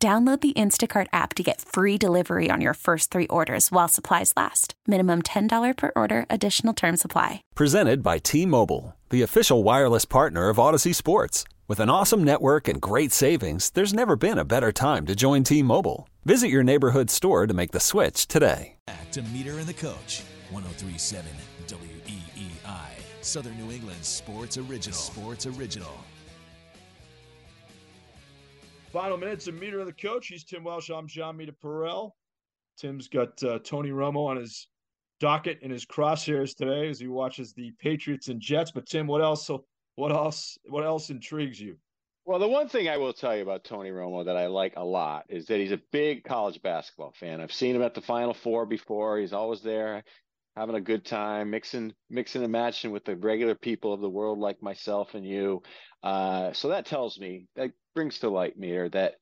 Download the Instacart app to get free delivery on your first three orders while supplies last. Minimum $10 per order, additional term supply. Presented by T Mobile, the official wireless partner of Audacy Sports. With an awesome network and great savings, there's never been a better time to join T Mobile. Visit your neighborhood store to make the switch today. Back to Meter and the Coach, 1037 WEEI, Southern New England Sports Original. Sports Original. Final minutes of Meter of the Coach. He's Tim Welsh. I'm Jon Meterperal. Tim's got uh, Tony Romo on his docket in his crosshairs today as he watches the Patriots and Jets. But Tim, what else? What else? What else intrigues you? Well, the one thing I will tell you about Tony Romo that I like a lot is that he's a big college basketball fan. I've seen him at the Final Four before. He's always there, having a good time, mixing, mixing and matching with the regular people of the world like myself and you. Uh, so that tells me that brings to light meter that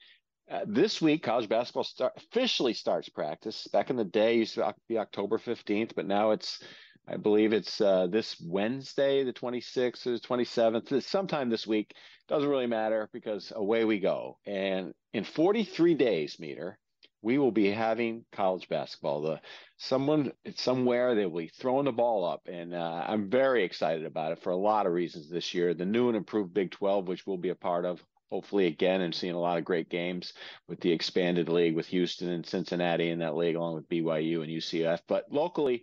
uh, this week college basketball start, officially starts practice. Back in the day, used to be October 15th, but now it's, I believe it's uh, this Wednesday, the 26th or the 27th. Sometime this week. Doesn't really matter because away we go. And in 43 days, meter, we will be having college basketball. The someone somewhere they will be throwing the ball up, and uh, I'm very excited about it for a lot of reasons this year. The new and improved Big 12, which we'll be a part of, hopefully again, and seeing a lot of great games with the expanded league with Houston and Cincinnati in that league, along with BYU and UCF. But locally,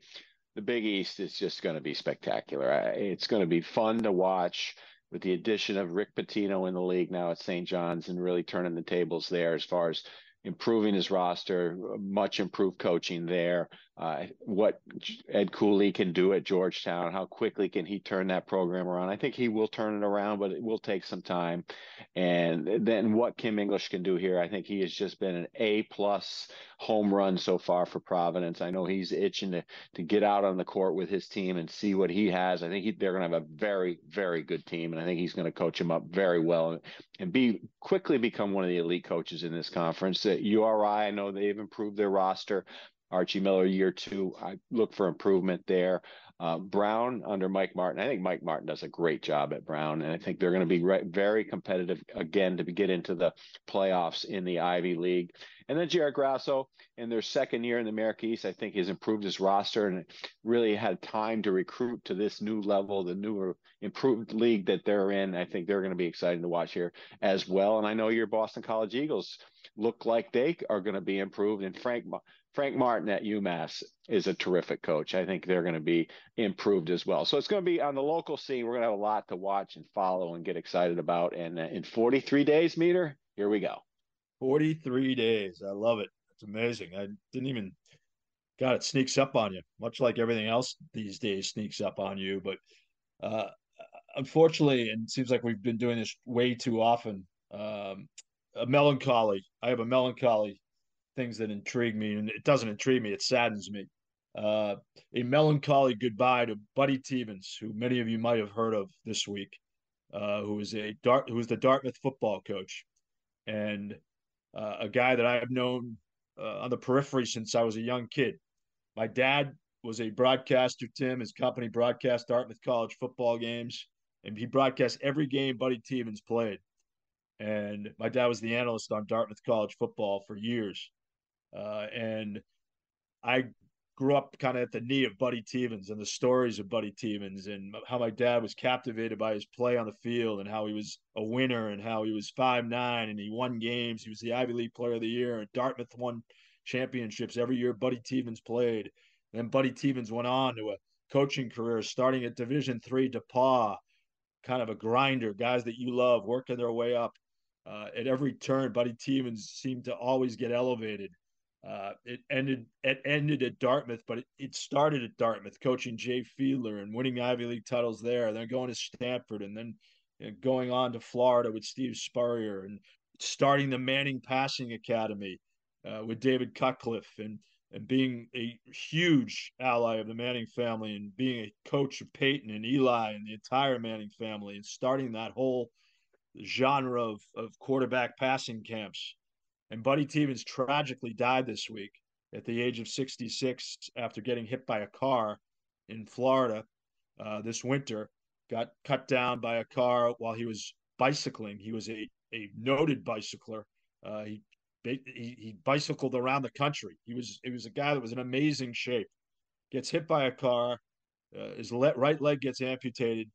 the Big East is just going to be spectacular. It's going to be fun to watch with the addition of Rick Pitino in the league now at St. John's and really turning the tables there as far as improving his roster, much improved coaching there. Uh, what Ed Cooley can do at Georgetown, how quickly can he turn that program around? I think he will turn it around, but it will take some time. And then what Kim English can do here, I think he has just been an A plus home run so far for Providence. I know he's itching to to get out on the court with his team and see what he has. I think he, they're going to have a very very good team, and I think he's going to coach him up very well and be quickly become one of the elite coaches in this conference. At URI, I know they've improved their roster. Archie Miller year two. I look for improvement there. Uh, Brown under Mike Martin. I think Mike Martin does a great job at Brown, and I think they're going to be re- very competitive again to get into the playoffs in the Ivy League. And then Jared Grasso in their second year in the America East, I think has improved his roster and really had time to recruit to this new level, the newer improved league that they're in. I think they're going to be exciting to watch here as well. And I know your Boston College Eagles look like they are going to be improved. And Frank Frank Martin at UMass is a terrific coach. I think they're going to be improved as well. So it's going to be on the local scene. We're going to have a lot to watch and follow and get excited about. And uh, in 43 days, meter, here we go. 43 days. I love it. It's amazing. I didn't even, God, it sneaks up on you, much like everything else these days sneaks up on you. But uh, unfortunately, and it seems like we've been doing this way too often. Um, a melancholy. I have a melancholy things that intrigue me, and it doesn't intrigue me; it saddens me. Uh, a melancholy goodbye to Buddy Teevens, who many of you might have heard of this week, uh, who is a Dart, who is the Dartmouth football coach, and uh, a guy that I have known uh, on the periphery since I was a young kid. My dad was a broadcaster. Tim, his company broadcast Dartmouth College football games, and he broadcast every game Buddy Teevens played. And my dad was the analyst on Dartmouth College football for years. Uh, and I grew up kind of at the knee of Buddy Teevens and the stories of Buddy Teevens and how my dad was captivated by his play on the field and how he was a winner and how he was five nine and he won games. He was the Ivy League Player of the Year and Dartmouth won championships every year Buddy Teevens played. Then Buddy Teevens went on to a coaching career, starting at Division three DePauw, kind of a grinder, guys that you love, working their way up. Uh, at every turn, Buddy Teevens seemed to always get elevated. Uh, it ended it ended at Dartmouth, but it, it, started at Dartmouth, coaching Jay Fiedler and winning Ivy League titles there. Then going to Stanford, and then you know, going on to Florida with Steve Spurrier and starting the Manning Passing Academy. uh, with David Cutcliffe and and being a huge ally of the Manning family and being a coach of Peyton and Eli and the entire Manning family and starting that whole genre of, of quarterback passing camps. And Buddy Teevens tragically died this week at the age of 66 after getting hit by a car in Florida uh, this winter. Got cut down by a car while he was bicycling. He was a, a noted bicycler. Uh, he he, he bicycled around the country. He was he was a guy that was in amazing shape. Gets hit by a car, uh, his le- right leg gets amputated,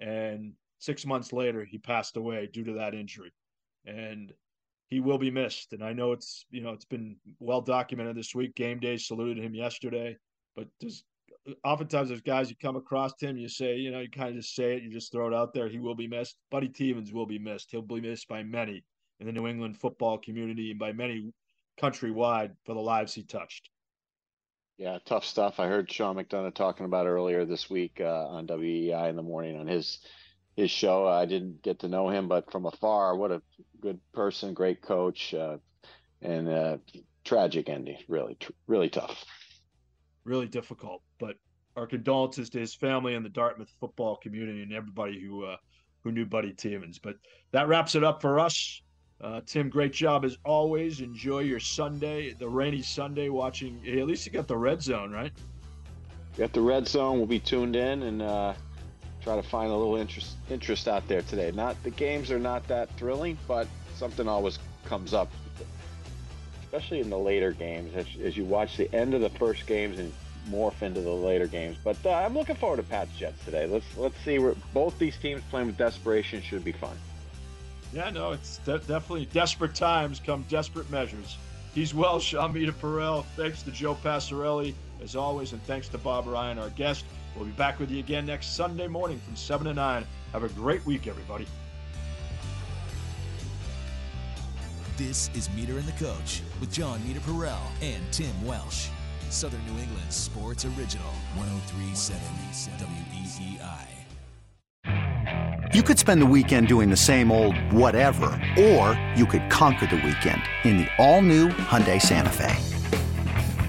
and six months later he passed away due to that injury. And he will be missed. And I know it's you know it's been well documented this week. Game day saluted him yesterday, but there's oftentimes there's guys you come across him, you say you know you kind of just say it, you just throw it out there. He will be missed. Buddy Teevens will be missed. He'll be missed by many in the New England football community and by many countrywide for the lives he touched. Yeah, tough stuff. I heard Sean McDonough talking about earlier this week uh, on WEEI in the morning on his his show. I didn't get to know him, but from afar, what a good person, great coach, uh, and uh, tragic ending. Really, tr- really tough. Really difficult, but our condolences to his family and the Dartmouth football community and everybody who uh, who knew Buddy Teevens. But that wraps it up for us. Uh, Tim, great job as always. Enjoy your Sunday, the rainy Sunday, watching. at least you got the red zone, right? Got the red zone. We'll be tuned in and uh, try to find a little interest interest out there today. Not the games are not that thrilling, but something always comes up, especially in the later games as, as you watch the end of the first games and morph into the later games. But uh, I'm looking forward to Pats Jets today. Let's let's see where both these teams playing with desperation should be fun. Yeah, no, it's de- definitely desperate times come desperate measures. He's Welsh. I'm Meterperal. Thanks to Joe Passarelli, as always, and thanks to Bob Ryan, our guest. We'll be back with you again next Sunday morning from 7 to 9. Have a great week, everybody. This is Meter and the Coach with Jon Meterperal and Tim Welsh. Southern New England Sports Original 1037 WEEI. You could spend the weekend doing the same old whatever, or you could conquer the weekend in the all-new Hyundai Santa Fe.